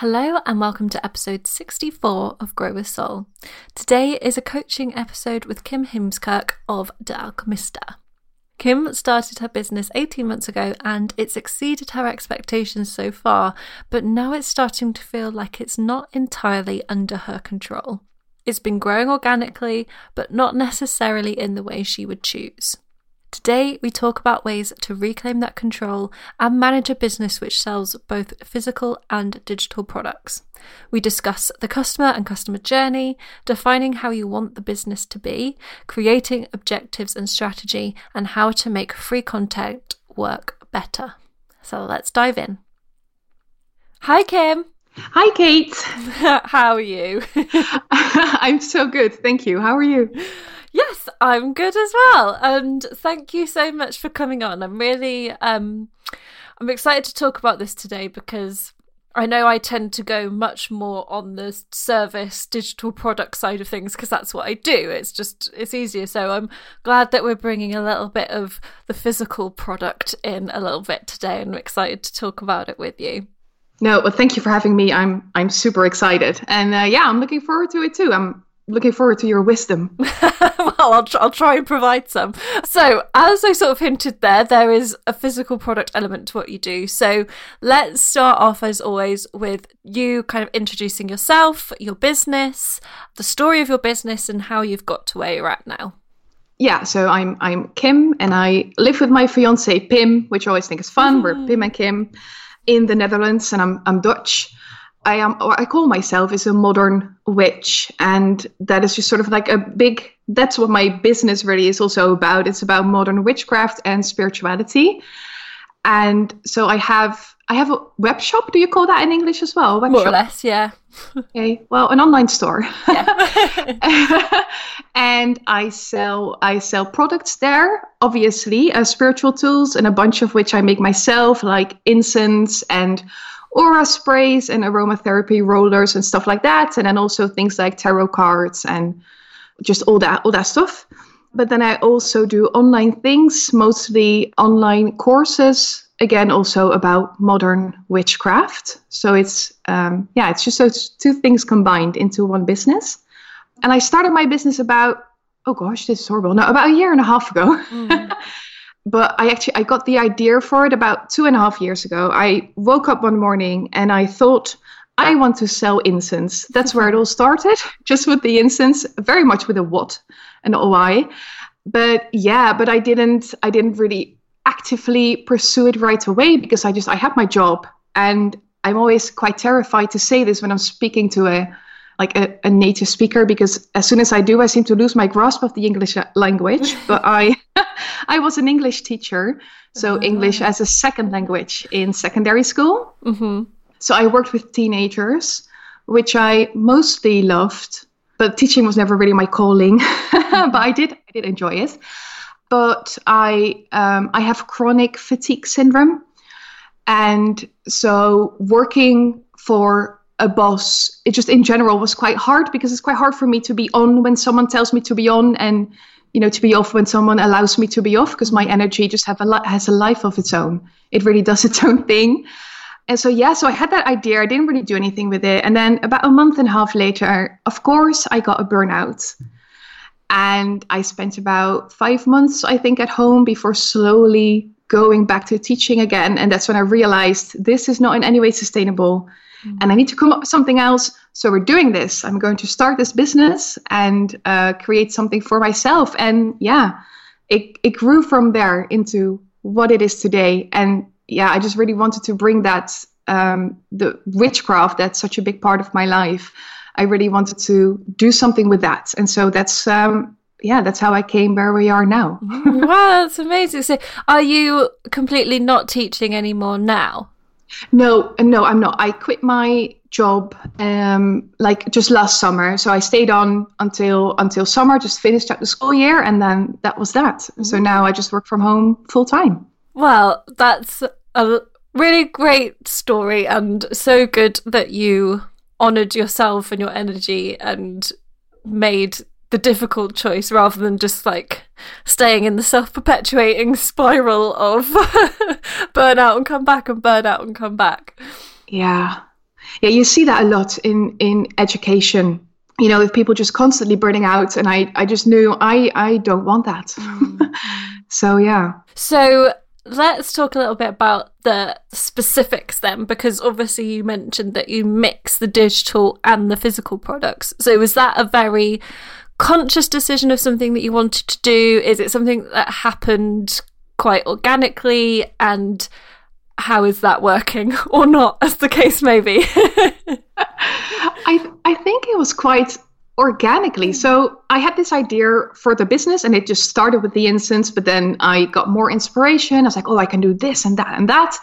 Hello, and welcome to episode 64 of Grow with Soul. Today is a coaching episode with Kim Himskirk of De Alchemista. Kim started her business 18 months ago and it's exceeded her expectations so far, but now it's starting to feel like it's not entirely under her control. It's been growing organically, but not necessarily in the way she would choose. Today, we talk about ways to reclaim that control and manage a business which sells both physical and digital products. We discuss the customer and customer journey, defining how you want the business to be, creating objectives and strategy, and how to make free content work better. So let's dive in. Hi, Kim. Hi, Kate. how are you? I'm so good. Thank you. How are you? Yes, I'm good as well. And thank you so much for coming on. I'm really um I'm excited to talk about this today because I know I tend to go much more on the service digital product side of things because that's what I do. It's just it's easier. So I'm glad that we're bringing a little bit of the physical product in a little bit today and I'm excited to talk about it with you. No, well, thank you for having me. I'm I'm super excited, and uh, yeah, I'm looking forward to it too. I'm looking forward to your wisdom. well, I'll, tr- I'll try and provide some. So, as I sort of hinted there, there is a physical product element to what you do. So, let's start off, as always, with you kind of introducing yourself, your business, the story of your business, and how you've got to where you're at now. Yeah, so I'm I'm Kim, and I live with my fiance Pim, which I always think is fun. Mm. We're Pim and Kim in the Netherlands, and I'm I'm Dutch. I am I call myself is a modern witch and that is just sort of like a big that's what my business really is also about. It's about modern witchcraft and spirituality. And so I have I have a web shop do you call that in English as well? Web More shop? or less yeah. Okay well an online store. Yeah. and I sell I sell products there obviously uh, spiritual tools and a bunch of which I make myself like incense and aura sprays and aromatherapy rollers and stuff like that. And then also things like tarot cards and just all that, all that stuff. But then I also do online things, mostly online courses. Again, also about modern witchcraft. So it's um, yeah, it's just those two things combined into one business. And I started my business about oh gosh, this is horrible. No, about a year and a half ago. Mm. but I actually I got the idea for it about two and a half years ago. I woke up one morning and I thought I want to sell incense. That's where it all started, just with the incense, very much with a what and a why. But yeah, but I didn't I didn't really actively pursue it right away because I just I had my job and I'm always quite terrified to say this when I'm speaking to a like a, a, native speaker because as soon as I do, I seem to lose my grasp of the English language. but I, I was an English teacher, so uh-huh. English as a second language in secondary school. Mm-hmm. So I worked with teenagers, which I mostly loved, but teaching was never really my calling. but I did, I did enjoy it. But I, um, I have chronic fatigue syndrome, and so working for a boss it just in general was quite hard because it's quite hard for me to be on when someone tells me to be on and you know to be off when someone allows me to be off because my energy just have a li- has a life of its own. It really does its own thing. And so yeah so i had that idea. I didn't really do anything with it. And then about a month and a half later of course i got a burnout. And i spent about five months i think at home before slowly going back to teaching again. And that's when i realized this is not in any way sustainable mm-hmm. and I need to come up with something else. So we're doing this. I'm going to start this business and uh, create something for myself. And yeah, it, it grew from there into what it is today. And yeah, I just really wanted to bring that, um, the witchcraft that's such a big part of my life. I really wanted to do something with that. And so that's, um, yeah, that's how I came where we are now. wow, that's amazing. So, are you completely not teaching anymore now? No, no, I'm not. I quit my job um, like just last summer. So I stayed on until until summer, just finished up the school year, and then that was that. So now I just work from home full time. Well, that's a really great story, and so good that you honored yourself and your energy and made the difficult choice rather than just like staying in the self perpetuating spiral of burn out and come back and burn out and come back. Yeah. Yeah, you see that a lot in in education. You know, if people just constantly burning out and I I just knew I I don't want that. Mm-hmm. so, yeah. So, let's talk a little bit about the specifics then because obviously you mentioned that you mix the digital and the physical products so was that a very conscious decision of something that you wanted to do is it something that happened quite organically and how is that working or not as the case may be i i think it was quite organically. So I had this idea for the business and it just started with the incense, but then I got more inspiration. I was like, oh, I can do this and that and that.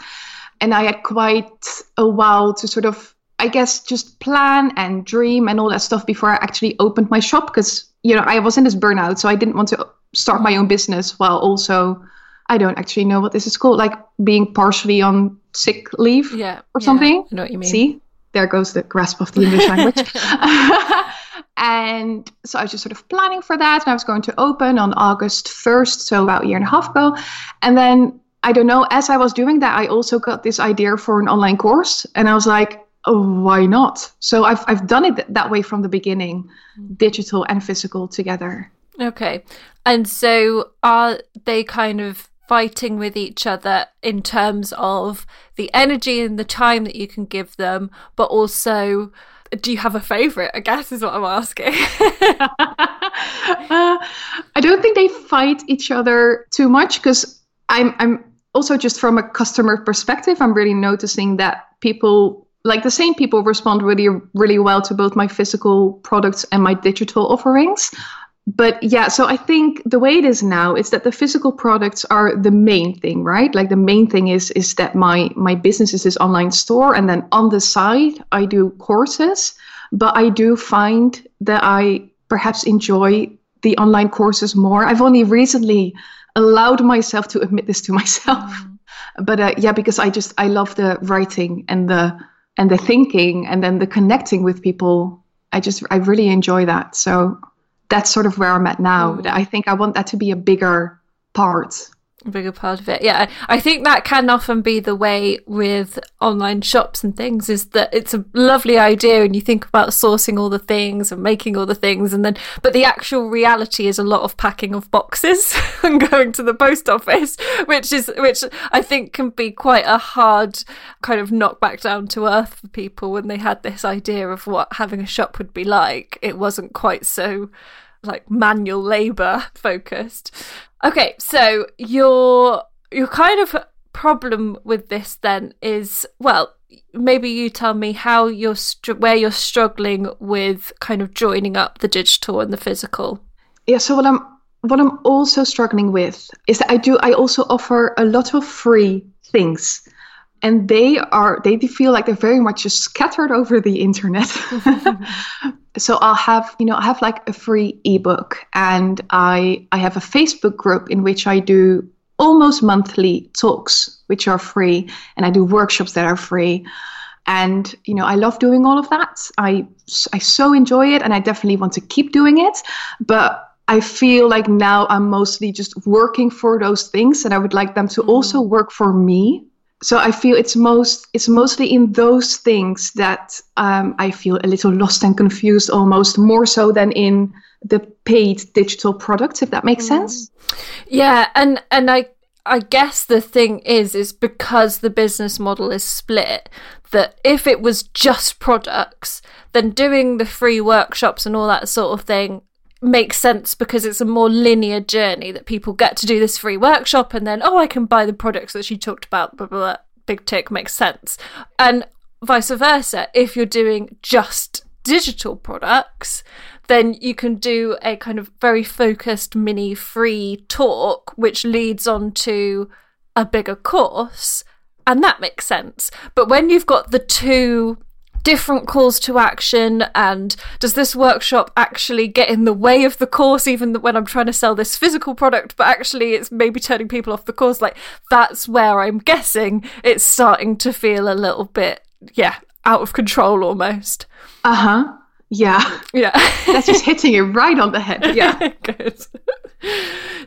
And I had quite a while to sort of, I guess, just plan and dream and all that stuff before I actually opened my shop because, you know, I was in this burnout. So I didn't want to start my own business while also, I don't actually know what this is called, like being partially on sick leave yeah, or something. Yeah, I know what you mean. See, there goes the grasp of the English language. And so I was just sort of planning for that. And I was going to open on August 1st, so about a year and a half ago. And then I don't know, as I was doing that, I also got this idea for an online course. And I was like, why not? So I've, I've done it that way from the beginning, digital and physical together. Okay. And so are they kind of fighting with each other in terms of the energy and the time that you can give them, but also do you have a favorite? I guess is what I'm asking. uh, I don't think they fight each other too much because I'm I'm also just from a customer perspective, I'm really noticing that people like the same people respond really really well to both my physical products and my digital offerings. But yeah so i think the way it is now is that the physical products are the main thing right? Like the main thing is is that my my business is this online store and then on the side i do courses but i do find that i perhaps enjoy the online courses more. I've only recently allowed myself to admit this to myself. Mm. but uh, yeah because i just i love the writing and the and the thinking and then the connecting with people i just i really enjoy that so that's sort of where I'm at now. Mm. I think I want that to be a bigger part a bigger part of it. Yeah, I think that can often be the way with online shops and things is that it's a lovely idea and you think about sourcing all the things and making all the things and then but the actual reality is a lot of packing of boxes and going to the post office, which is which I think can be quite a hard kind of knock back down to earth for people when they had this idea of what having a shop would be like. It wasn't quite so like manual labor focused. Okay, so your your kind of problem with this then is well, maybe you tell me how you're where you're struggling with kind of joining up the digital and the physical. Yeah, so what I'm what I'm also struggling with is that I do I also offer a lot of free things and they are they feel like they're very much just scattered over the internet. So i'll have you know i have like a free ebook and i i have a facebook group in which i do almost monthly talks which are free and i do workshops that are free. And you know i love doing all of that. I i so enjoy it and i definitely want to keep doing it. But I feel like now I'm mostly just working for those things and I would like them to mm. also work for me so I feel it's most it's mostly in those things that um, I feel a little lost and confused almost more so than in the paid digital products if that makes mm. sense yeah and and I I guess the thing is is because the business model is split that if it was just products then doing the free workshops and all that sort of thing makes sense because it's a more linear journey that people get to do this free workshop and then oh I can buy the products that she talked about blah blah, blah. big tick makes sense and vice versa if you're doing just digital products then you can do a kind of very focused mini free talk which leads on to a bigger course and that makes sense but when you've got the two different calls to action and does this workshop actually get in the way of the course even when i'm trying to sell this physical product but actually it's maybe turning people off the course? Like that's where i'm guessing it's starting to feel a little bit yeah out of control almost. Uh-huh. Yeah. Yeah. That's just hitting it right on the head. Yeah. Good.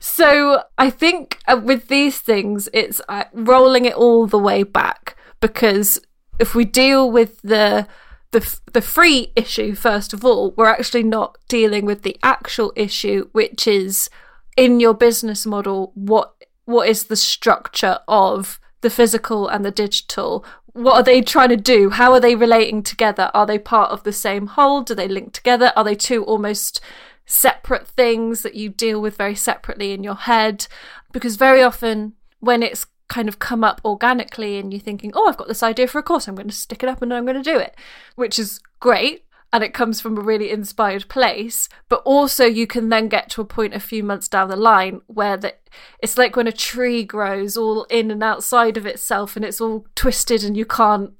So i think uh, with these things it's uh, rolling it all the way back because if we deal with the the the free issue first of all, we're actually not dealing with the actual issue, which is in your business model. What what is the structure of the physical and the digital? What are they trying to do? How are they relating together? Are they part of the same whole? Do they link together? Are they two almost separate things that you deal with very separately in your head? Because very often when it's kind of come up organically and you're thinking, oh, I've got this idea for a course, I'm going to stick it up and I'm going to do it, which is great. And it comes from a really inspired place, but also you can then get to a point a few months down the line where that it's like when a tree grows all in and outside of itself and it's all twisted and you can't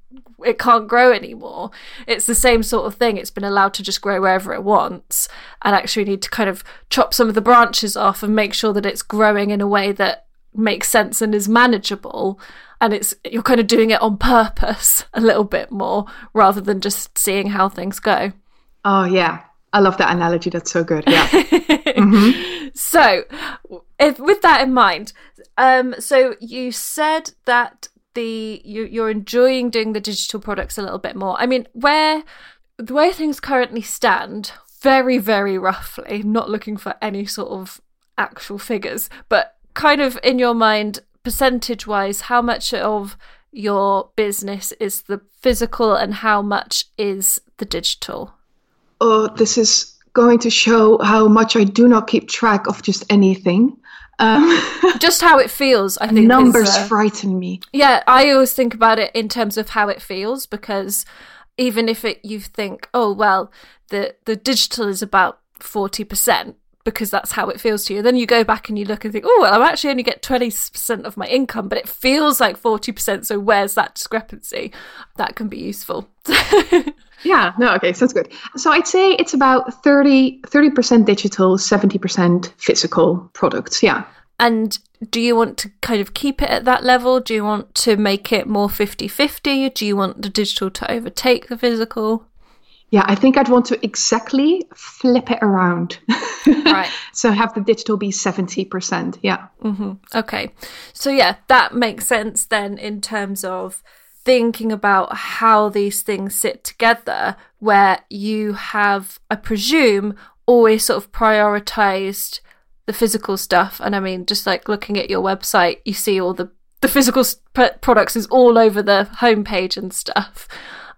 it can't grow anymore. It's the same sort of thing. It's been allowed to just grow wherever it wants, and actually need to kind of chop some of the branches off and make sure that it's growing in a way that makes sense and is manageable and it's you're kind of doing it on purpose a little bit more rather than just seeing how things go. Oh yeah. I love that analogy. That's so good. Yeah. Mm-hmm. so if, with that in mind um so you said that the you, you're enjoying doing the digital products a little bit more. I mean where the way things currently stand very very roughly not looking for any sort of actual figures but kind of in your mind, percentage wise, how much of your business is the physical and how much is the digital? Oh, this is going to show how much I do not keep track of just anything. Um, just how it feels, I think. Numbers uh, frighten me. Yeah, I always think about it in terms of how it feels because even if it you think, oh well, the the digital is about forty percent, because that's how it feels to you. Then you go back and you look and think, oh, well, I actually only get 20% of my income, but it feels like 40%. So where's that discrepancy? That can be useful. yeah, no, okay, sounds good. So I'd say it's about 30, 30% digital, 70% physical products. Yeah. And do you want to kind of keep it at that level? Do you want to make it more 50 50? Do you want the digital to overtake the physical? Yeah, I think I'd want to exactly flip it around. Right. so have the digital be 70%. Yeah. Mm-hmm. Okay. So, yeah, that makes sense then in terms of thinking about how these things sit together, where you have, I presume, always sort of prioritized the physical stuff. And I mean, just like looking at your website, you see all the the physical products is all over the homepage and stuff.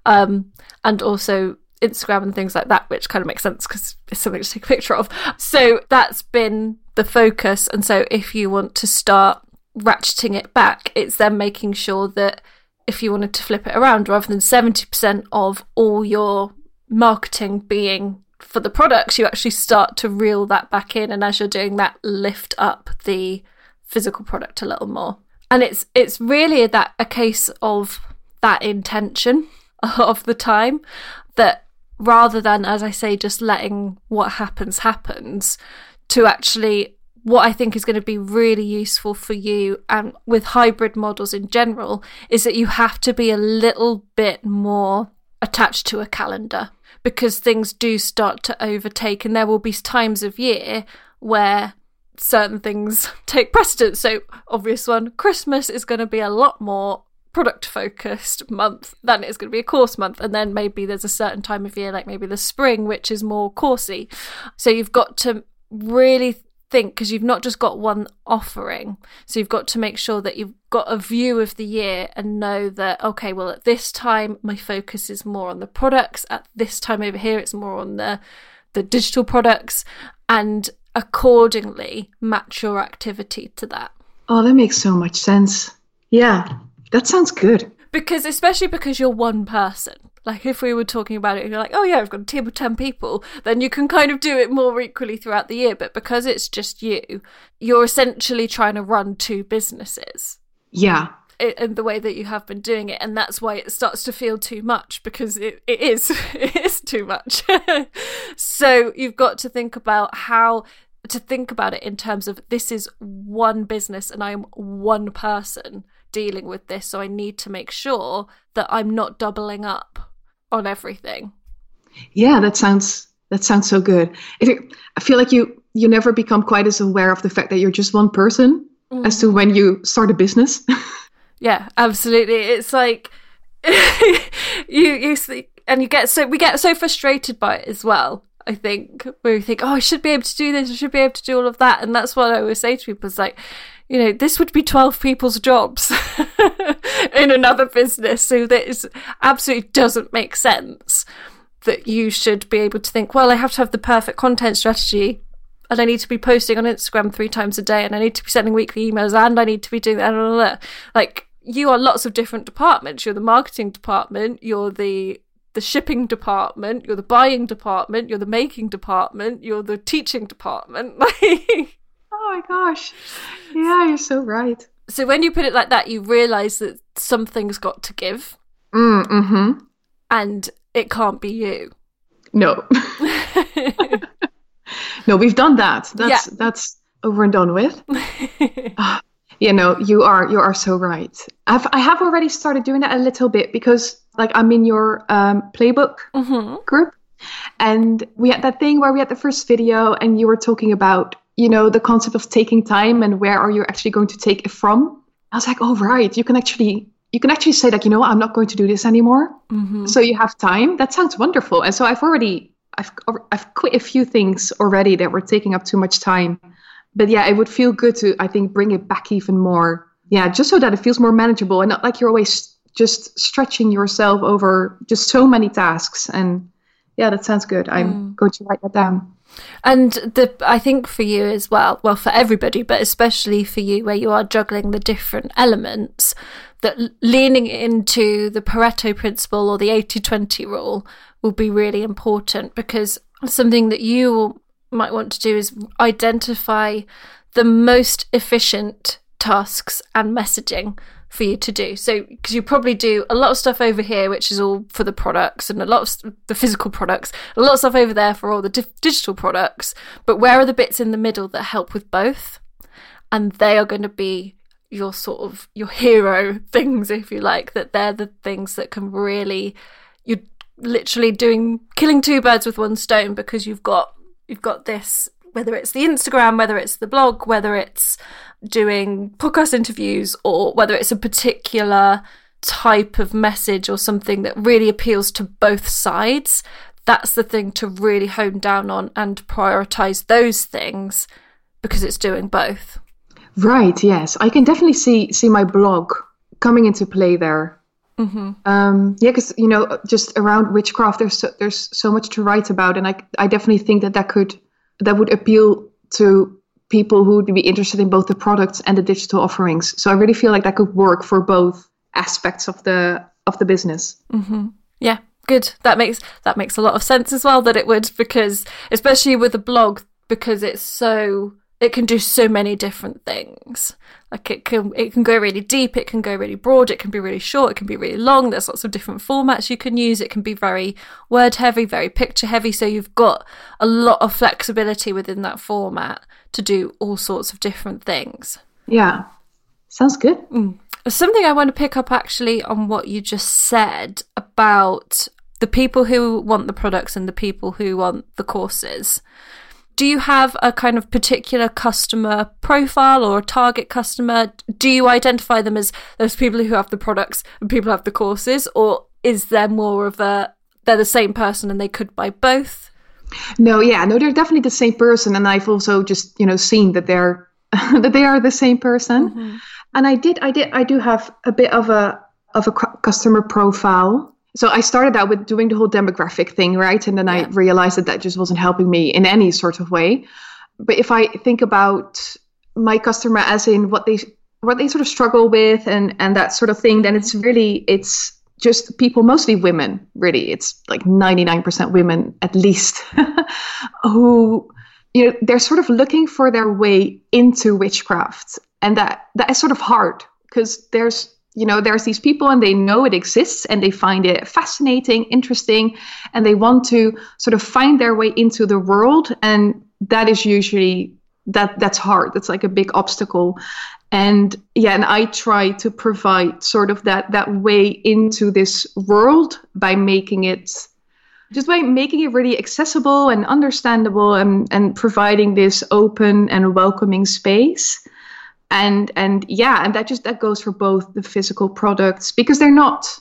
Um, and also Instagram and things like that, which kind of makes sense because it's something to take a picture of. So that's been the focus. And so if you want to start ratcheting it back, it's then making sure that if you wanted to flip it around, rather than 70% of all your marketing being for the products, you actually start to reel that back in. And as you're doing that, lift up the physical product a little more. And it's it's really that a case of that intention of the time that rather than, as I say, just letting what happens happens, to actually what I think is going to be really useful for you and with hybrid models in general is that you have to be a little bit more attached to a calendar because things do start to overtake and there will be times of year where certain things take precedence. So, obvious one, Christmas is going to be a lot more product focused month then it's going to be a course month and then maybe there's a certain time of year like maybe the spring which is more coursey. So you've got to really think because you've not just got one offering. So you've got to make sure that you've got a view of the year and know that okay well at this time my focus is more on the products. At this time over here it's more on the the digital products and accordingly match your activity to that. Oh that makes so much sense. Yeah that sounds good. Because especially because you're one person. Like if we were talking about it, you're like, oh yeah, I've got a team of ten people, then you can kind of do it more equally throughout the year. But because it's just you, you're essentially trying to run two businesses. Yeah. in the way that you have been doing it and that's why it starts to feel too much because it, it is it is too much so you've got to think about how to think about it in terms of this is one business and i'm one person dealing with this so i need to make sure that i'm not doubling up on everything yeah that sounds that sounds so good it, i feel like you you never become quite as aware of the fact that you're just one person mm. as to when you start a business Yeah, absolutely. It's like you you and you get so we get so frustrated by it as well. I think where we think, oh, I should be able to do this, I should be able to do all of that, and that's what I always say to people: is like, you know, this would be twelve people's jobs in another business, so that is absolutely doesn't make sense that you should be able to think, well, I have to have the perfect content strategy and I need to be posting on Instagram three times a day, and I need to be sending weekly emails, and I need to be doing that. Like you are lots of different departments. You're the marketing department, you're the the shipping department, you're the buying department, you're the making department, you're the teaching department. oh my gosh. Yeah, you're so right. So when you put it like that, you realize that something's got to give. Mm, mm-hmm. And it can't be you. No. no, we've done that. That's yeah. that's over and done with. Ah, you know you are you are so right I've, i have already started doing that a little bit because like i'm in your um, playbook mm-hmm. group and we had that thing where we had the first video and you were talking about you know the concept of taking time and where are you actually going to take it from i was like oh right you can actually you can actually say like you know i'm not going to do this anymore mm-hmm. so you have time that sounds wonderful and so i've already I've, I've quit a few things already that were taking up too much time but yeah, it would feel good to I think bring it back even more. Yeah, just so that it feels more manageable and not like you're always just stretching yourself over just so many tasks. And yeah, that sounds good. I'm mm. going to write that down. And the I think for you as well, well for everybody, but especially for you where you are juggling the different elements, that leaning into the Pareto principle or the 80-20 rule will be really important because something that you might want to do is identify the most efficient tasks and messaging for you to do. So, because you probably do a lot of stuff over here, which is all for the products and a lot of the physical products, a lot of stuff over there for all the di- digital products. But where are the bits in the middle that help with both? And they are going to be your sort of your hero things, if you like, that they're the things that can really, you're literally doing, killing two birds with one stone because you've got you've got this whether it's the Instagram, whether it's the blog, whether it's doing podcast interviews, or whether it's a particular type of message or something that really appeals to both sides, that's the thing to really hone down on and prioritize those things because it's doing both. Right. Yes, I can definitely see see my blog coming into play there. Mm-hmm. Um, yeah, because you know, just around witchcraft, there's so, there's so much to write about, and I I definitely think that that could that would appeal to people who would be interested in both the products and the digital offerings. So I really feel like that could work for both aspects of the of the business. Mm-hmm. Yeah, good. That makes that makes a lot of sense as well. That it would because especially with a blog because it's so it can do so many different things. Like it can it can go really deep, it can go really broad, it can be really short, it can be really long. There's lots of different formats you can use. It can be very word heavy, very picture heavy. So you've got a lot of flexibility within that format to do all sorts of different things. Yeah. Sounds good. Mm. Something I want to pick up actually on what you just said about the people who want the products and the people who want the courses do you have a kind of particular customer profile or a target customer? Do you identify them as those people who have the products and people who have the courses, or is there more of a they're the same person and they could buy both? No, yeah, no, they're definitely the same person, and I've also just you know seen that they're that they are the same person. Mm-hmm. And I did, I did, I do have a bit of a of a customer profile so I started out with doing the whole demographic thing, right? And then yeah. I realized that that just wasn't helping me in any sort of way. But if I think about my customer as in what they what they sort of struggle with and and that sort of thing, then it's mm-hmm. really it's just people, mostly women. Really, it's like ninety nine percent women at least, who you know they're sort of looking for their way into witchcraft, and that that is sort of hard because there's you know there's these people and they know it exists and they find it fascinating interesting and they want to sort of find their way into the world. And that is usually that that's hard. That's like a big obstacle. And yeah and i try to provide sort of that that way into this world by making it just by making it really accessible and understandable and, and providing this open and welcoming space and and yeah and that just that goes for both the physical products because they're not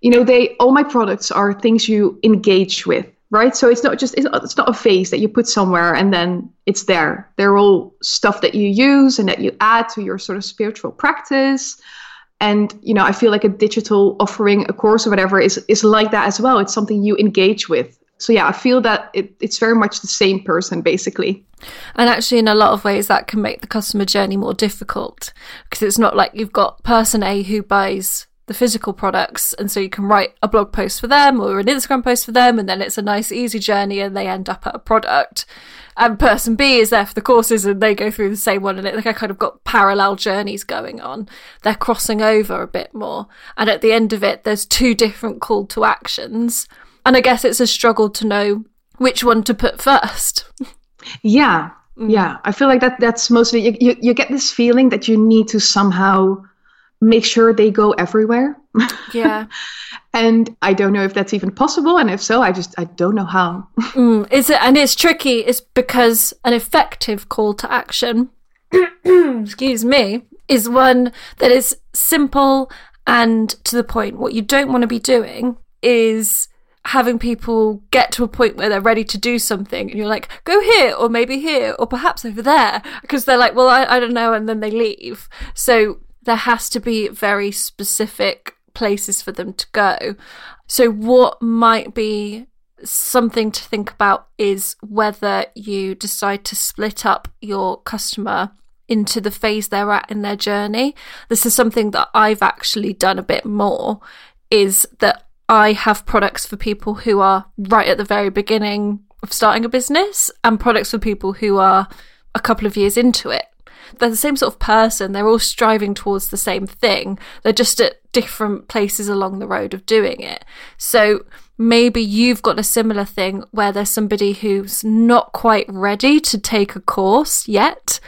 you know they all my products are things you engage with right? So it's not just it's, it's not a face that you put somewhere and then it's there. They're all stuff that you use and that you add to your sort of spiritual practice. And you know i feel like a digital offering a course or whatever is is like that as well. It's something you engage with so yeah i feel that it, it's very much the same person basically. And actually in a lot of ways that can make the customer journey more difficult because it's not like you've got person a who buys the physical products and so you can write a blog post for them or an instagram post for them and then it's a nice easy journey and they end up at a product. And person b is there for the courses and they go through the same one and it like i kind of got parallel journeys going on. They're crossing over a bit more. And at the end of it there's two different call to actions and I guess it's a struggle to know which one to put first. Yeah. Mm. Yeah. I feel like that that's mostly you, you, you get this feeling that you need to somehow make sure they go everywhere. Yeah. and I don't know if that's even possible. And if so, I just I don't know how. mm, is it and it's tricky, it's because an effective call to action excuse me, is one that is simple and to the point. What you don't want to be doing is having people get to a point where they're ready to do something and you're like go here or maybe here or perhaps over there because they're like well I, I don't know and then they leave. So there has to be very specific places for them to go. So what might be something to think about is whether you decide to split up your customer into the phase they're at in their journey. This is something that i've actually done a bit more is that I have products for people who are right at the very beginning of starting a business and products for people who are a couple of years into it. They're the same sort of person. They're all striving towards the same thing. They're just at different places along the road of doing it. So maybe you've got a similar thing where there's somebody who's not quite ready to take a course yet.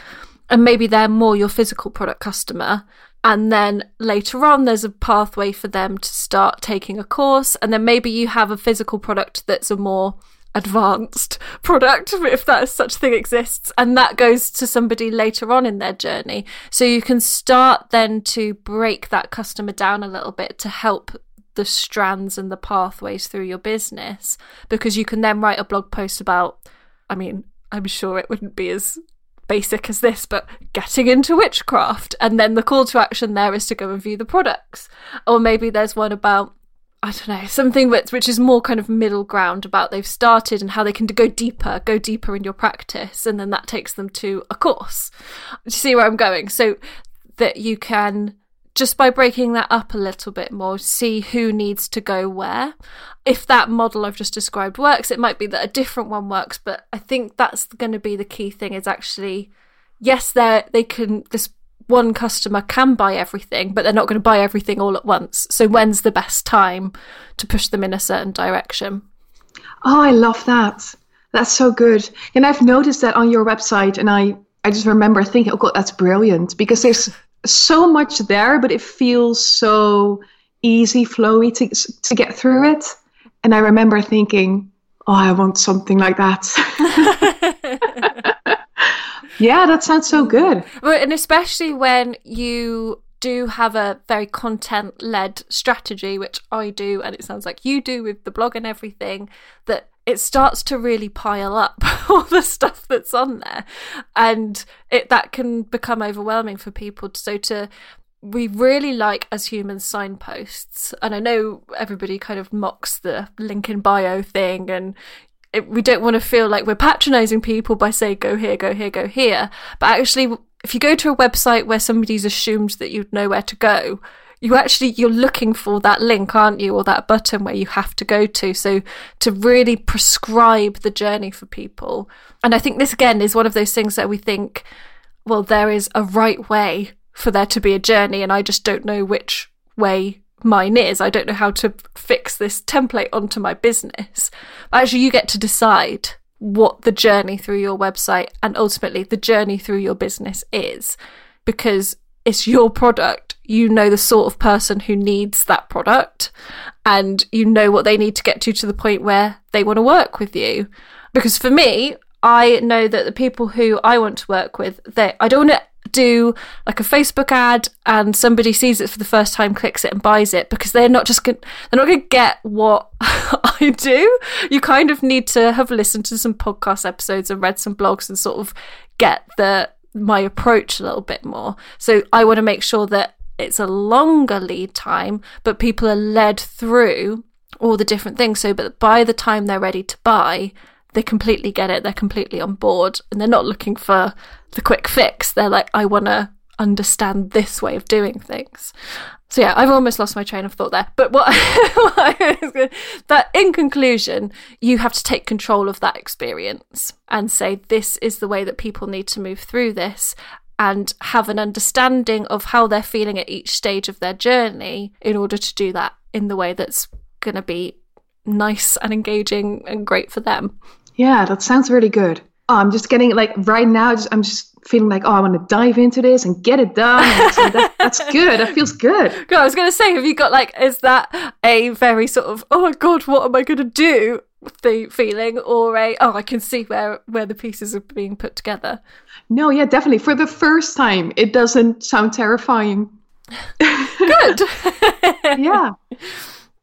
And maybe they're more your physical product customer and then later on there's a pathway for them to start taking a course. And then maybe you have a physical product that's a more advanced product if that such thing exists. And that goes to somebody later on in their journey. So you can start then to break that customer down a little bit to help the strands and the pathways through your business. Because you can then write a blog post about i mean i'm sure it wouldn't be as basic as this, but getting into witchcraft. And then the call to action there is to go and view the products. Or maybe there's one about I don't know, something which, which is more kind of middle ground about they've started and how they can go deeper, go deeper in your practice, and then that takes them to a course. Do you see where I'm going? So that you can just by breaking that up a little bit more, see who needs to go where. If that model I've just described works, it might be that a different one works, but I think that's going to be the key thing is actually, yes, they they can, this one customer can buy everything, but they're not going to buy everything all at once. So when's the best time to push them in a certain direction? Oh, I love that. That's so good. And I've noticed that on your website, and I I just remember thinking, oh god, that's brilliant because there's so much there, but it feels so easy, flowy to to get through it. And I remember thinking, oh, I want something like that. yeah, that sounds so good. Well, and especially when you do have a very content led strategy, which I do, and it sounds like you do with the blog and everything, that it starts to really pile up all the stuff that's on there. And it that can become overwhelming for people. So to we really like as humans signposts. And i know everybody kind of mocks the link in bio thing and it, we don't want to feel like we're patronizing people by saying go here go here go here. But actually if you go to a website where somebody's assumed that you'd know where to go you actually you're looking for that link aren't you or that button where you have to go to so to really prescribe the journey for people and i think this again is one of those things that we think well there is a right way for there to be a journey and i just don't know which way mine is. I don't know how to fix this template onto my business. But actually, you get to decide what the journey through your website and ultimately the journey through your business is because it's your product. You know the sort of person who needs that product and you know what they need to get to to the point where they want to work with you. Because for me, I know that the people who I want to work with, they I don't want to do like a Facebook ad and somebody sees it for the first time, clicks it and buys it because they're not just going they're not going to get what I do. You kind of need to have listened to some podcast episodes and read some blogs and sort of get the my approach a little bit more. So I want to make sure that it's a longer lead time, but people are led through all the different things. So, but by the time they're ready to buy, they completely get it. They're completely on board and they're not looking for the quick fix. They're like, I want to understand this way of doing things. So yeah, I've almost lost my train of thought there. But what, what that in conclusion, you have to take control of that experience and say this is the way that people need to move through this and have an understanding of how they're feeling at each stage of their journey in order to do that in the way that's going to be nice and engaging and great for them. Yeah, that sounds really good. Oh, I'm just getting like right now, just, I'm just feeling like, oh, I want to dive into this and get it done. So that, that's good. That feels good. God, I was going to say, have you got like, is that a very sort of, oh my God, what am I going to do? The feeling, or a oh, I can see where where the pieces are being put together. No, yeah, definitely. For the first time, it doesn't sound terrifying. good. yeah.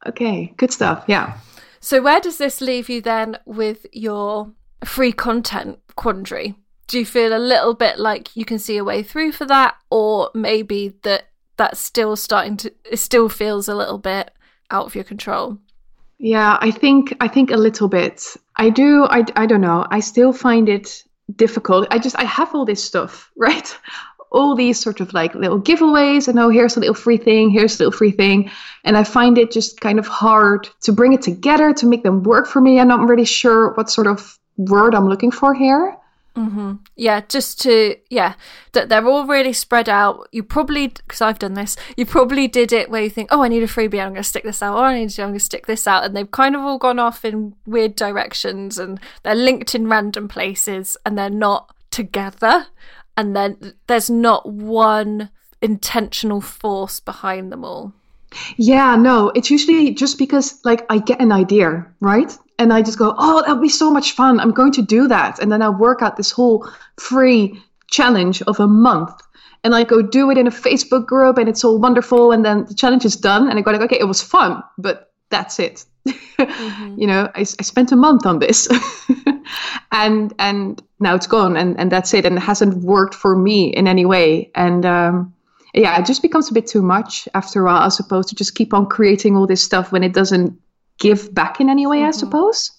Okay. Good stuff. Yeah. So, where does this leave you then with your free content quandary? Do you feel a little bit like you can see a way through for that, or maybe that that's still starting to, it still feels a little bit out of your control? Yeah, I think I think a little bit. I do. I, I don't know. I still find it difficult. I just I have all this stuff, right? all these sort of like little giveaways and oh here's a little free thing here's a little free thing and i find it just kind of hard to bring it together to make them work for me i'm not really sure what sort of word i'm looking for here Mm-hmm. Yeah, just to yeah, that they're all really spread out. You probably because I've done this. You probably did it where you think, oh, I need a freebie. I'm going to stick this out. Oh, I need to. I'm going to stick this out, and they've kind of all gone off in weird directions, and they're linked in random places, and they're not together and then there's not one intentional force behind them all. Yeah, no, it's usually just because like I get an idea, right? And I just go, oh, that'll be so much fun. I'm going to do that. And then I work out this whole free challenge of a month. And I go do it in a Facebook group and it's all wonderful. And then the challenge is done. And I go like, okay, it was fun, but that's it. mm-hmm. You know, I, I spent a month on this. and and now it's gone and, and that's it and it hasn't worked for me in any way and um, yeah it just becomes a bit too much after a while as opposed to just keep on creating all this stuff when it doesn't give back in any way mm-hmm. i suppose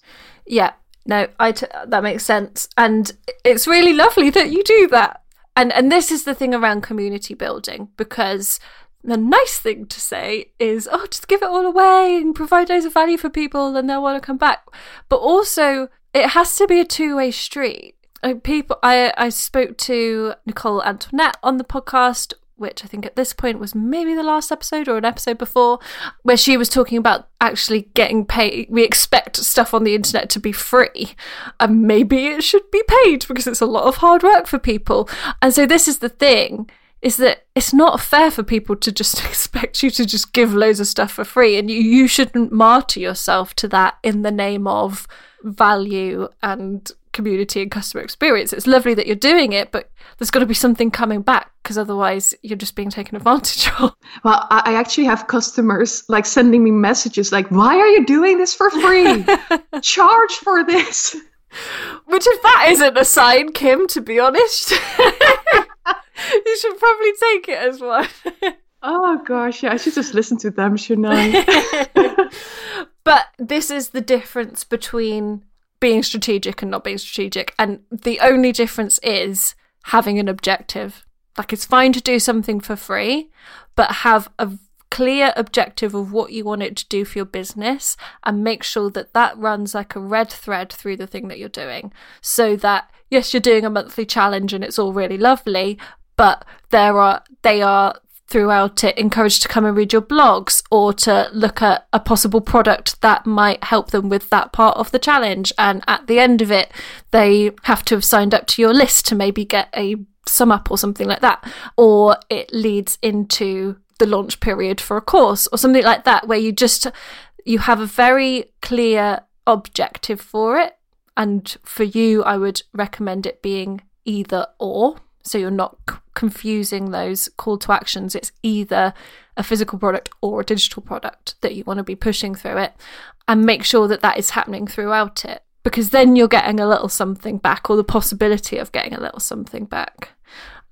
yeah no I t- that makes sense and it's really lovely that you do that and and this is the thing around community building because the nice thing to say is, oh, just give it all away and provide loads of value for people and they'll want to come back. But also, it has to be a two way street. People, I I spoke to Nicole Antoinette on the podcast, which I think at this point was maybe the last episode or an episode before, where she was talking about actually getting paid. We expect stuff on the internet to be free, and maybe it should be paid because it's a lot of hard work for people. And so this is the thing is that it's not fair for people to just expect you to just give loads of stuff for free and you, you shouldn't martyr yourself to that in the name of value and community and customer experience. It's lovely that you're doing it, but there's got to be something coming back because otherwise you're just being taken advantage of. Well, I actually have customers like sending me messages like, why are you doing this for free? Charge for this. Which, if that isn't a sign, Kim, to be honest, you should probably take it as one. Oh gosh, yeah, I should just listen to them, shouldn't I? but this is the difference between being strategic and not being strategic. And the only difference is having an objective. Like it's fine to do something for free, but have a clear objective of what you want it to do for your business and make sure that that runs like a red thread through the thing that you're doing so that yes you're doing a monthly challenge and it's all really lovely but there are they are throughout it encouraged to come and read your blogs or to look at a possible product that might help them with that part of the challenge. And at the end of it, they have to have signed up to your list to maybe get a sum up or something like that. Or it leads into the launch period for a course or something like that, where you just, you have a very clear objective for it. And for you, I would recommend it being either or so you're not c- confusing those call to actions. It's either a physical product or a digital product that you want to be pushing through it and make sure that that is happening throughout it because then you're getting a little something back or the possibility of getting a little something back.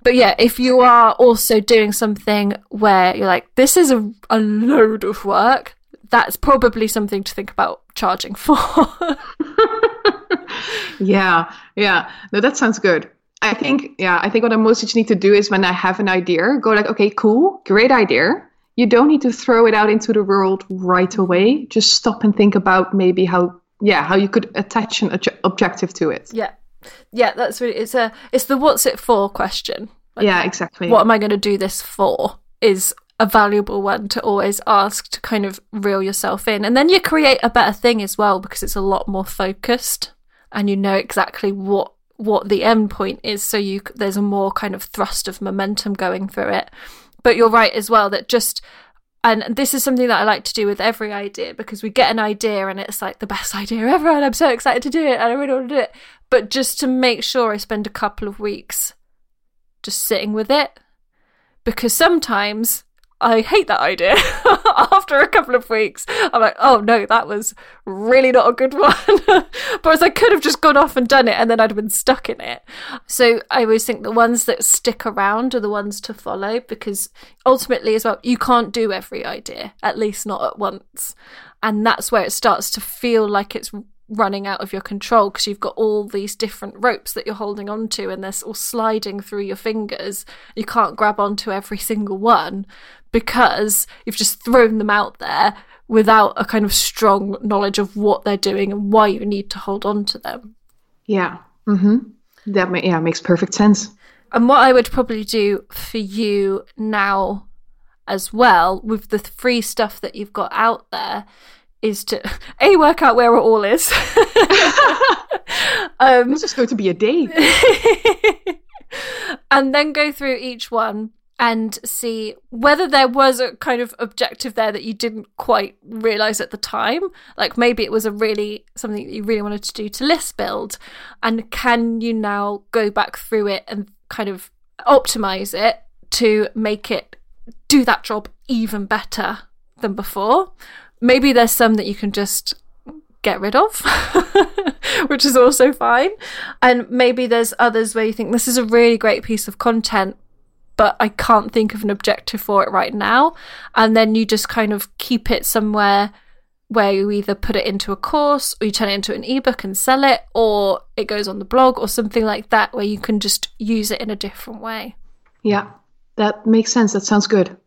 But yeah, if you are also doing something where you're like, this is a, a load of work, that's probably something to think about charging for. yeah, yeah. No, that sounds good. I think, yeah, I think what I mostly need to do is when I have an idea, go like, okay, cool, great idea. You don't need to throw it out into the world right away. Just stop and think about maybe how, yeah, how you could attach an objective to it. Yeah, yeah, that's really it's a it's the what's it for question. Like, yeah, exactly. What am I going to do this for? Is a valuable one to always ask to kind of reel yourself in, and then you create a better thing as well because it's a lot more focused and you know exactly what what the end point is so you there's a more kind of thrust of momentum going through it. But you're right as well that just and this is something that I like to do with every idea because we get an idea and it's like the best idea ever and I'm so excited to do it and I really want to do it. But just to make sure I spend a couple of weeks just sitting with it because sometimes I hate that idea. After a couple of weeks, I'm like, oh no, that was really not a good one. Whereas I could have just gone off and done it and then I'd have been stuck in it. So I always think the ones that stick around are the ones to follow because ultimately, as well, you can't do every idea, at least not at once. And that's where it starts to feel like it's running out of your control because you've got all these different ropes that you're holding onto and they're all sliding through your fingers. You can't grab onto every single one because you've just thrown them out there without a kind of strong knowledge of what they're doing and why you need to hold on to them. Yeah. Mm-hmm. That ma- yeah makes perfect sense. And what I would probably do for you now as well with the free stuff that you've got out there is to a work out where it all is. um, it's just going to be a day, and then go through each one and see whether there was a kind of objective there that you didn't quite realize at the time like maybe it was a really something that you really wanted to do to list build and can you now go back through it and kind of optimize it to make it do that job even better than before maybe there's some that you can just get rid of, which is also fine. And maybe there's others where you think this is a really great piece of content, but I can't think of an objective for it right now. And then you just kind of keep it somewhere where you either put it into a course or you turn it into an ebook and sell it, or it goes on the blog or something like that where you can just use it in a different way. Yeah, that makes sense. That sounds good.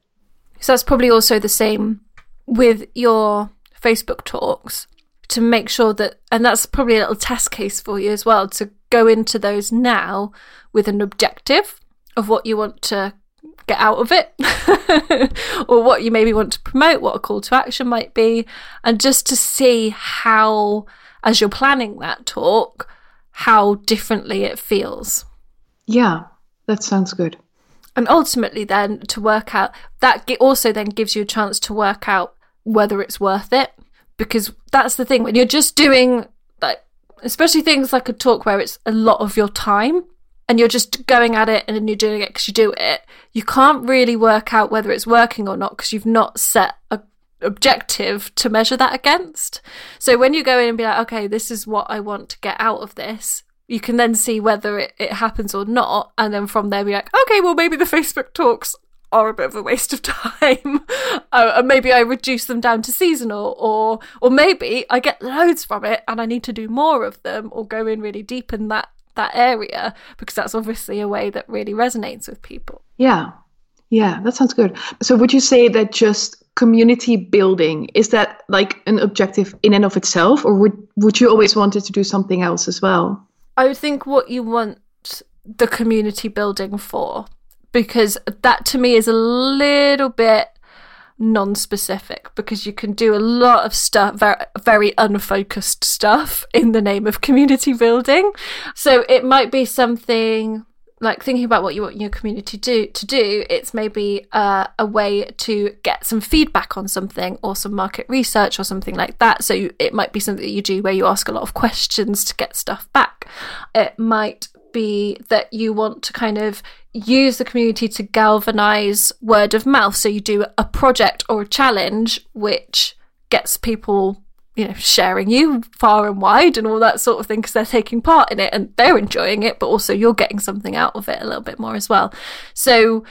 So that's probably also the same with your Facebook talks to make sure that, and that's probably a little test case for you as well, to go into those now with an objective of what you want to get out of it or what you maybe want to promote, what a call to action might be, and just to see how, as you're planning that talk, how differently it feels. Yeah, that sounds good and ultimately then to work out that also then gives you a chance to work out whether it's worth it because that's the thing when you're just doing like especially things like a talk where it's a lot of your time and you're just going at it and then you're doing it because you do it you can't really work out whether it's working or not because you've not set a objective to measure that against. So when you go in and be like okay this is what i want to get out of this you can then see whether it, it happens or not and then from there be like okay well maybe the facebook talks are a bit of a waste of time. Uh, and maybe i reduce them down to seasonal or or maybe i get loads from it and i need to do more of them or go in really deep in that that area because that's obviously a way that really resonates with people. Yeah. Yeah that sounds good. So would you say that just community building is that like an objective in and of itself or would would you always wanted to do something else as well? I would think what you want the community building for because that to me is a little bit non-specific because you can do a lot of stuff very, unfocused stuff in the name of community building. So it might be something like thinking about what you want your community do to do it's maybe uh, a way to get some feedback on something or some market research or something like that. So it might be something that you do where you ask a lot of questions to get stuff back. It might be that you want to kind of use the community to galvanize word of mouth. So you do a project or a challenge which gets people, you know, sharing you far and wide and all that sort of thing because they're taking part in it and they're enjoying it, but also you're getting something out of it a little bit more as well. So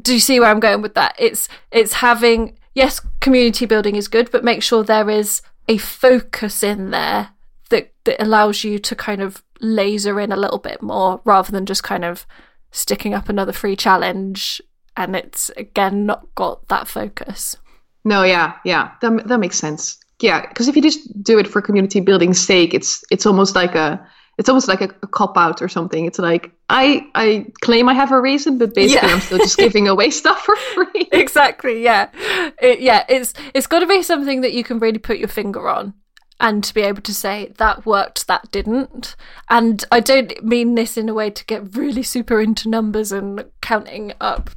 do you see where I'm going with that? It's it's having yes, community building is good, but make sure there is a focus in there that that allows you to kind of laser in a little bit more rather than just kind of sticking up another free challenge and it's again not got that focus. No, yeah, yeah, that that makes sense. Yeah, because if you just do it for community building sake, it's it's almost like a it's almost like a, a cop out or something. It's like I I claim I have a reason, but basically yeah. I'm still just giving away stuff for free. exactly. Yeah, it, yeah. It's it's got to be something that you can really put your finger on and to be able to say that worked, that didn't. And I don't mean this in a way to get really super into numbers and counting up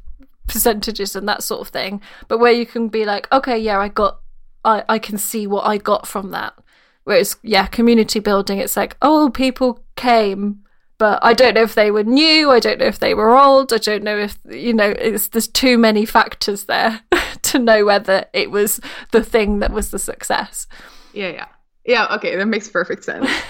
percentages and that sort of thing, but where you can be like, okay, yeah, I got, I, I can see what I got from that. Whereas, yeah, community building, it's like, oh, people came, but I don't know if they were new. I don't know if they were old. I don't know if, you know, it's, there's too many factors there to know whether it was the thing that was the success. Yeah, yeah. Yeah, okay, that makes perfect sense.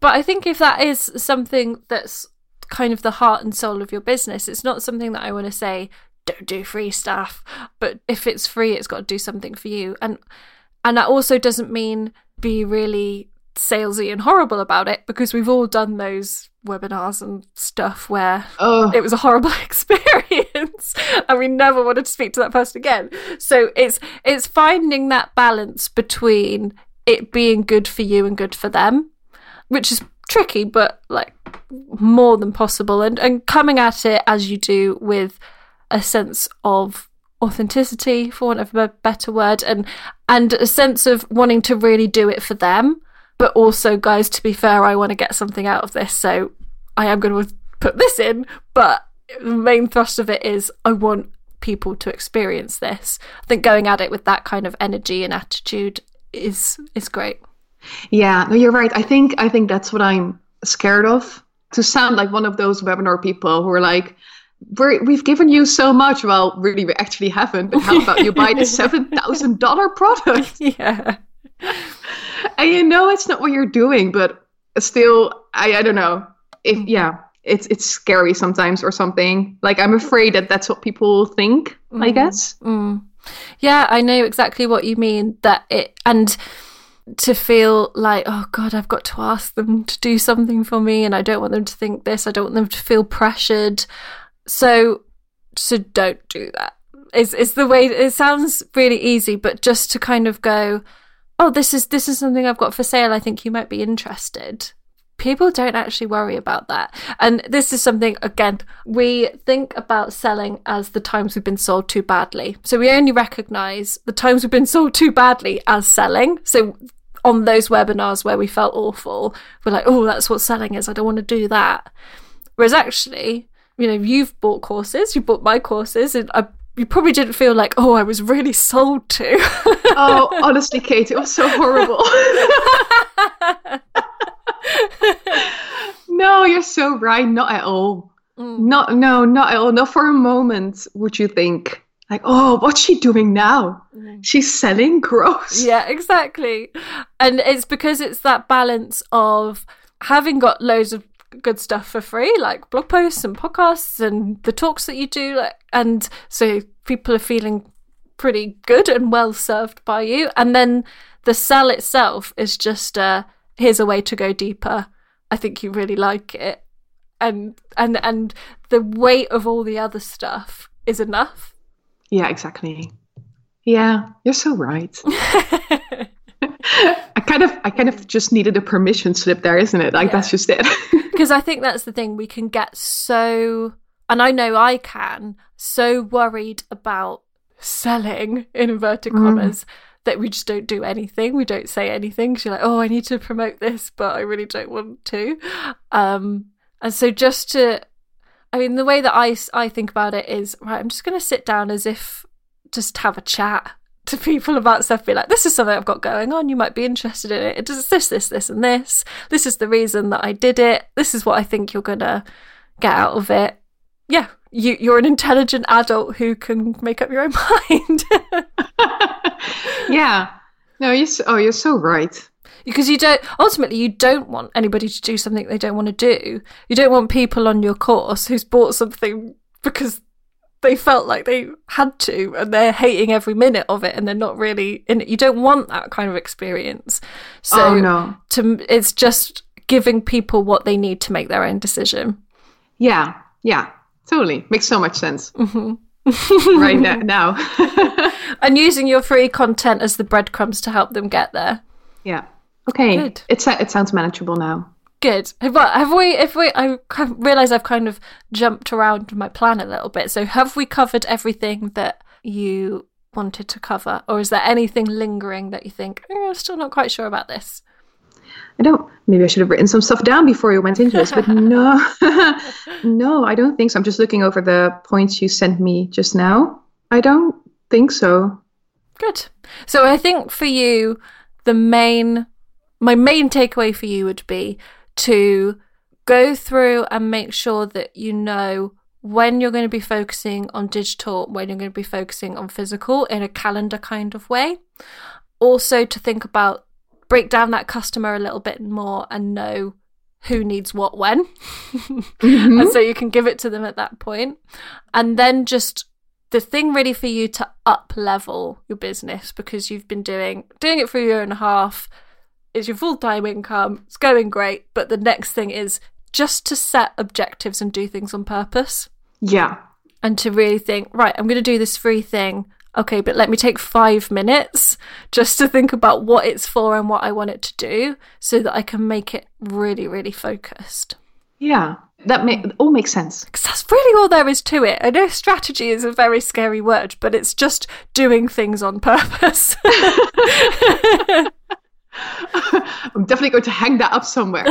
but I think if that is something that's kind of the heart and soul of your business, it's not something that I want to say don't do free stuff, but if it's free, it's got to do something for you. And and that also doesn't mean be really salesy and horrible about it because we've all done those webinars and stuff where oh. it was a horrible experience and we never wanted to speak to that person again so it's it's finding that balance between it being good for you and good for them which is tricky but like more than possible and and coming at it as you do with a sense of authenticity for want of a better word and and a sense of wanting to really do it for them but also, guys, to be fair, I want to get something out of this, so I am going to put this in. But the main thrust of it is I want people to experience this. I think going at it with that kind of energy and attitude is is great. Yeah, no, you're right. I think I think that's what I'm scared of. To sound like one of those webinar people who are like, we have given you so much. Well, really, we actually haven't. But how about you buy the seven thousand dollar product? Yeah and you know it's not what you're doing, but still, I I don't know. If yeah, it's it's scary sometimes or something. Like I'm afraid that that's what people think. Mm. I guess. Mm. Yeah, I know exactly what you mean. That it and to feel like oh god i've got to ask them to do something for me and i don't want them to think this i don't want them to feel pressured so so don't do that it's, it's the way it sounds really easy but just to kind of go oh, this is this is something I've got for sale. I think you might be interested. People don't actually worry about that. And this is something, again, we think about selling as the times we've been sold too badly. So we only recognize the times we've been sold too badly as selling. So on those webinars where we felt awful, we're like, oh, that's what selling is. I don't want to do that. Whereas actually, you know, you've bought courses, you bought my courses, and I you probably didn't feel like, oh, I was really sold to. oh, honestly, Kate, it was so horrible. no, you're so right. Not at all. Mm. Not no, not at all. Not for a moment would you think like, oh, what's she doing now? Mm. She's selling gross. Yeah, exactly. And it's because it's that balance of having got loads of good stuff for free, like blog posts and podcasts and the talks that you do. Like, and so people are feeling pretty good and well served by you. And then the sell itself is just uh, here's a way to go deeper. I think you really like it. And and and the weight of all the other stuff is enough. Yeah, exactly. Yeah, you're so right. I kind of I kind of just needed a permission slip there, isn't it? Like yeah. that's just it. because I think that's the thing we can get so and I know I can, so worried about selling in inverted mm. commas that we just don't do anything. We don't say anything. She's like, oh, I need to promote this, but I really don't want to. Um, and so just to, I mean, the way that I, I think about it is, right, I'm just going to sit down as if just have a chat to people about stuff, be like, this is something I've got going on. You might be interested in it. It does this, this, this, and this. This is the reason that I did it. This is what I think you're going to get out of it. Yeah, you, you're an intelligent adult who can make up your own mind. yeah. No, you're so, oh, you're so right. Because you don't ultimately you don't want anybody to do something they don't want to do. You don't want people on your course who's bought something because they felt like they had to and they're hating every minute of it and they're not really in it. You don't want that kind of experience. So oh, no. to it's just giving people what they need to make their own decision. Yeah. Yeah. Totally. Makes so much sense. Mm-hmm. right now. and using your free content as the breadcrumbs to help them get there. Yeah. Okay. Good. It's it sounds manageable now. Good. But have we? If we, I realize I've kind of jumped around my plan a little bit. So have we covered everything that you wanted to cover, or is there anything lingering that you think oh, I'm still not quite sure about this? I don't. Maybe I should have written some stuff down before you went into this, but no, no, I don't think so. I'm just looking over the points you sent me just now. I don't think so. Good. So I think for you, the main, my main takeaway for you would be to go through and make sure that you know when you're going to be focusing on digital, when you're going to be focusing on physical in a calendar kind of way. Also, to think about break down that customer a little bit more and know who needs what when. mm-hmm. and so you can give it to them at that point. And then just the thing really for you to up level your business because you've been doing doing it for a year and a half is your full-time income. It's going great, but the next thing is just to set objectives and do things on purpose. Yeah. And to really think, right, I'm going to do this free thing okay, but let me take five minutes just to think about what it's for and what I want it to do so that I can make it really, really focused. Yeah, that make, all makes sense. Because that's really all there is to it. I know strategy is a very scary word, but it's just doing things on purpose. I'm definitely going to hang that up somewhere.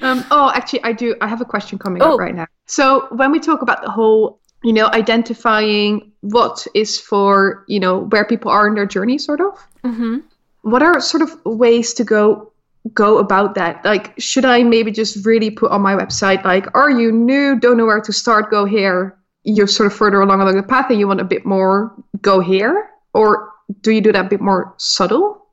um, oh, actually, I do. I have a question coming oh. up right now. So, when we talk about the whole you know identifying what is for you know where people are in their journey sort of mm-hmm. what are sort of ways to go go about that like should i maybe just really put on my website like are you new don't know where to start go here you're sort of further along along the path and you want a bit more go here or do you do that a bit more subtle?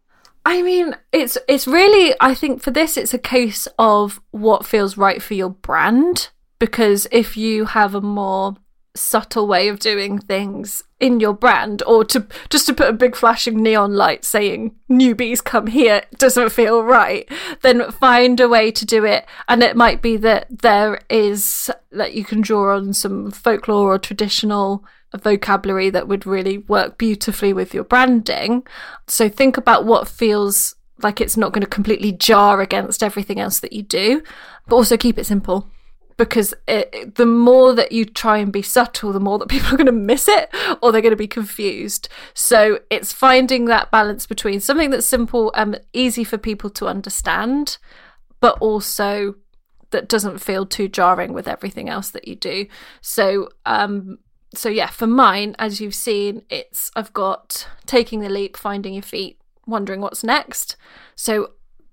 I mean, it's it's really I think for this it's a case of what feels right for your brand. Because if you have a more subtle way of doing things in your brand or to just to put a big flashing neon light saying newbies come here doesn't feel right then find a way to do it. And it might be that there is that you can draw on some folklore or traditional vocabulary that would really work beautifully with your branding so think about what feels like it's not going to completely jar against everything else that you do but also keep it simple because it, the more that you try and be subtle, the more that people are going to miss it or they're going to be confused. So it's finding that balance between something that's simple and easy for people to understand, but also that doesn't feel too jarring with everything else that you do. So, um, so yeah, for mine, as you've seen, it's I've got taking the leap, finding your feet, wondering what's next. So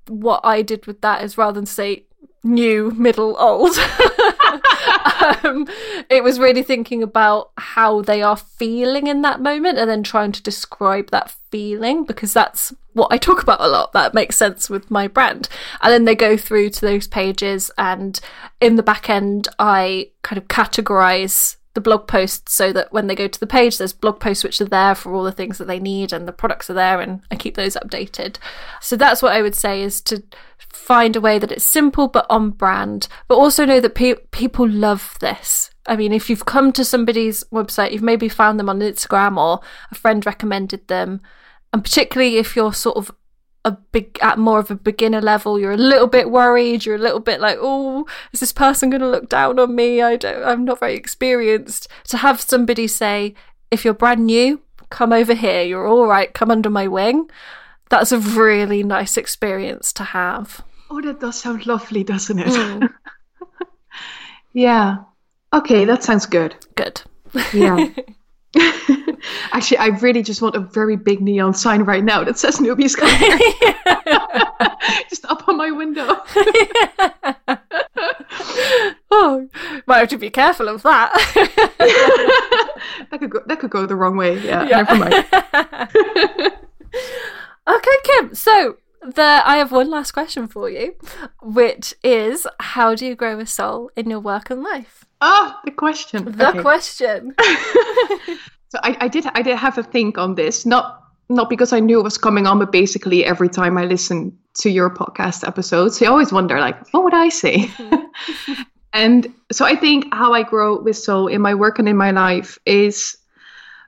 what I did with that is rather than say new, middle, old. um, it was really thinking about how they are feeling in that moment and then trying to describe that feeling because that's what I talk about a lot. That makes sense with my brand. And then they go through to those pages, and in the back end, I kind of categorize the blog posts so that when they go to the page, there's blog posts which are there for all the things that they need and the products are there and I keep those updated. So that's what I would say is to find a way that it's simple but on brand, but also know that pe- people love this. I mean, if you've come to somebody's website, you've maybe found them on Instagram or a friend recommended them, and particularly if you're sort of a big at more of a beginner level you're a little bit worried you're a little bit like oh is this person going to look down on me? I don't i'm not very experienced. To have somebody say if you're brand new come over here you're all right come under my wing that's a really nice experience to have. Oh that does sound lovely doesn't it? Mm. yeah. Okay that sounds good. Good. Yeah Actually, I really just want a very big neon sign right now that says newbies come just up on my window. oh, might have to be careful of that. that could go, that could go the wrong way. Yeah, yeah. never mind. okay, Kim. So the I have one last question for you, which is how do you grow a soul in your work and life? Ah, oh, the question. The okay. question. So I, I did I did have a think on this, not not because I knew it was coming on, but basically every time I listen to your podcast episodes, I always wonder like, what would I say? Mm-hmm. and so I think how I grow with soul in my work and in my life is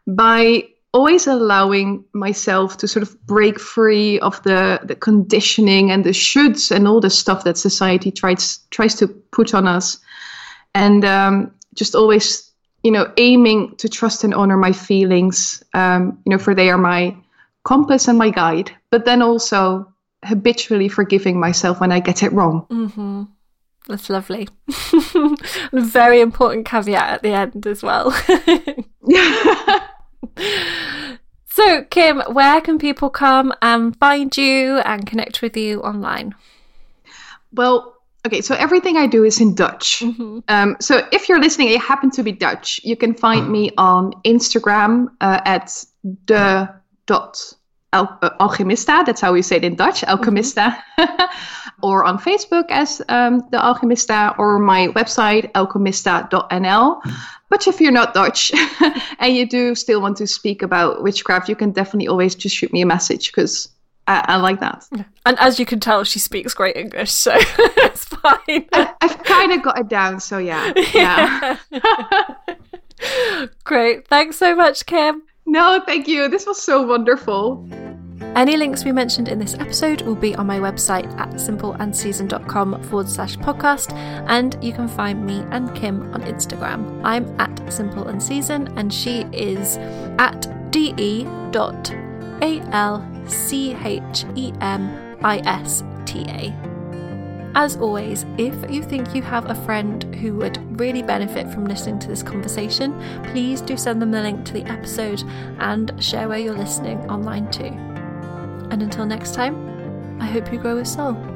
by always allowing myself to sort of break free of the, the conditioning and the shoulds and all the stuff that society tries tries to put on us and um, just always you know aiming to trust and honor my feelings um, you know for they are my compass and my guide but then also habitually forgiving myself when i get it wrong. Mm-hmm. that's lovely. Very important caveat at the end as well. So kim where can people come and find you and connect with you online? Well Okay, so everything I do is in Dutch. Mm-hmm. Um, so if you're listening and you happen to be Dutch, you can find me on Instagram uh, at de dot al- uh, alchemista. That's how we say it in Dutch, alchemista. Mm-hmm. or on Facebook as um, the alchemista, or my website alchemista.nl. But if you're not Dutch and you do still want to speak about witchcraft, you can definitely always just shoot me a message because I, I, like that. And as you can tell, she speaks great English, so it's fine. I, have kind of got it down, so yeah. Yeah. great. Thanks so much, Kim. No, thank you. This was so wonderful. Any links we mentioned in this episode will be on my website at simpleandseason.com forward slash podcast, and you can find me and Kim on Instagram. I'm at simpleandseason, and and she is at de dot al C H E M I S T A. As always, if you think you have a friend who would really benefit from listening to this conversation, please do send them the link to the episode and share where you're listening online too. And until next time, I hope you grow with soul.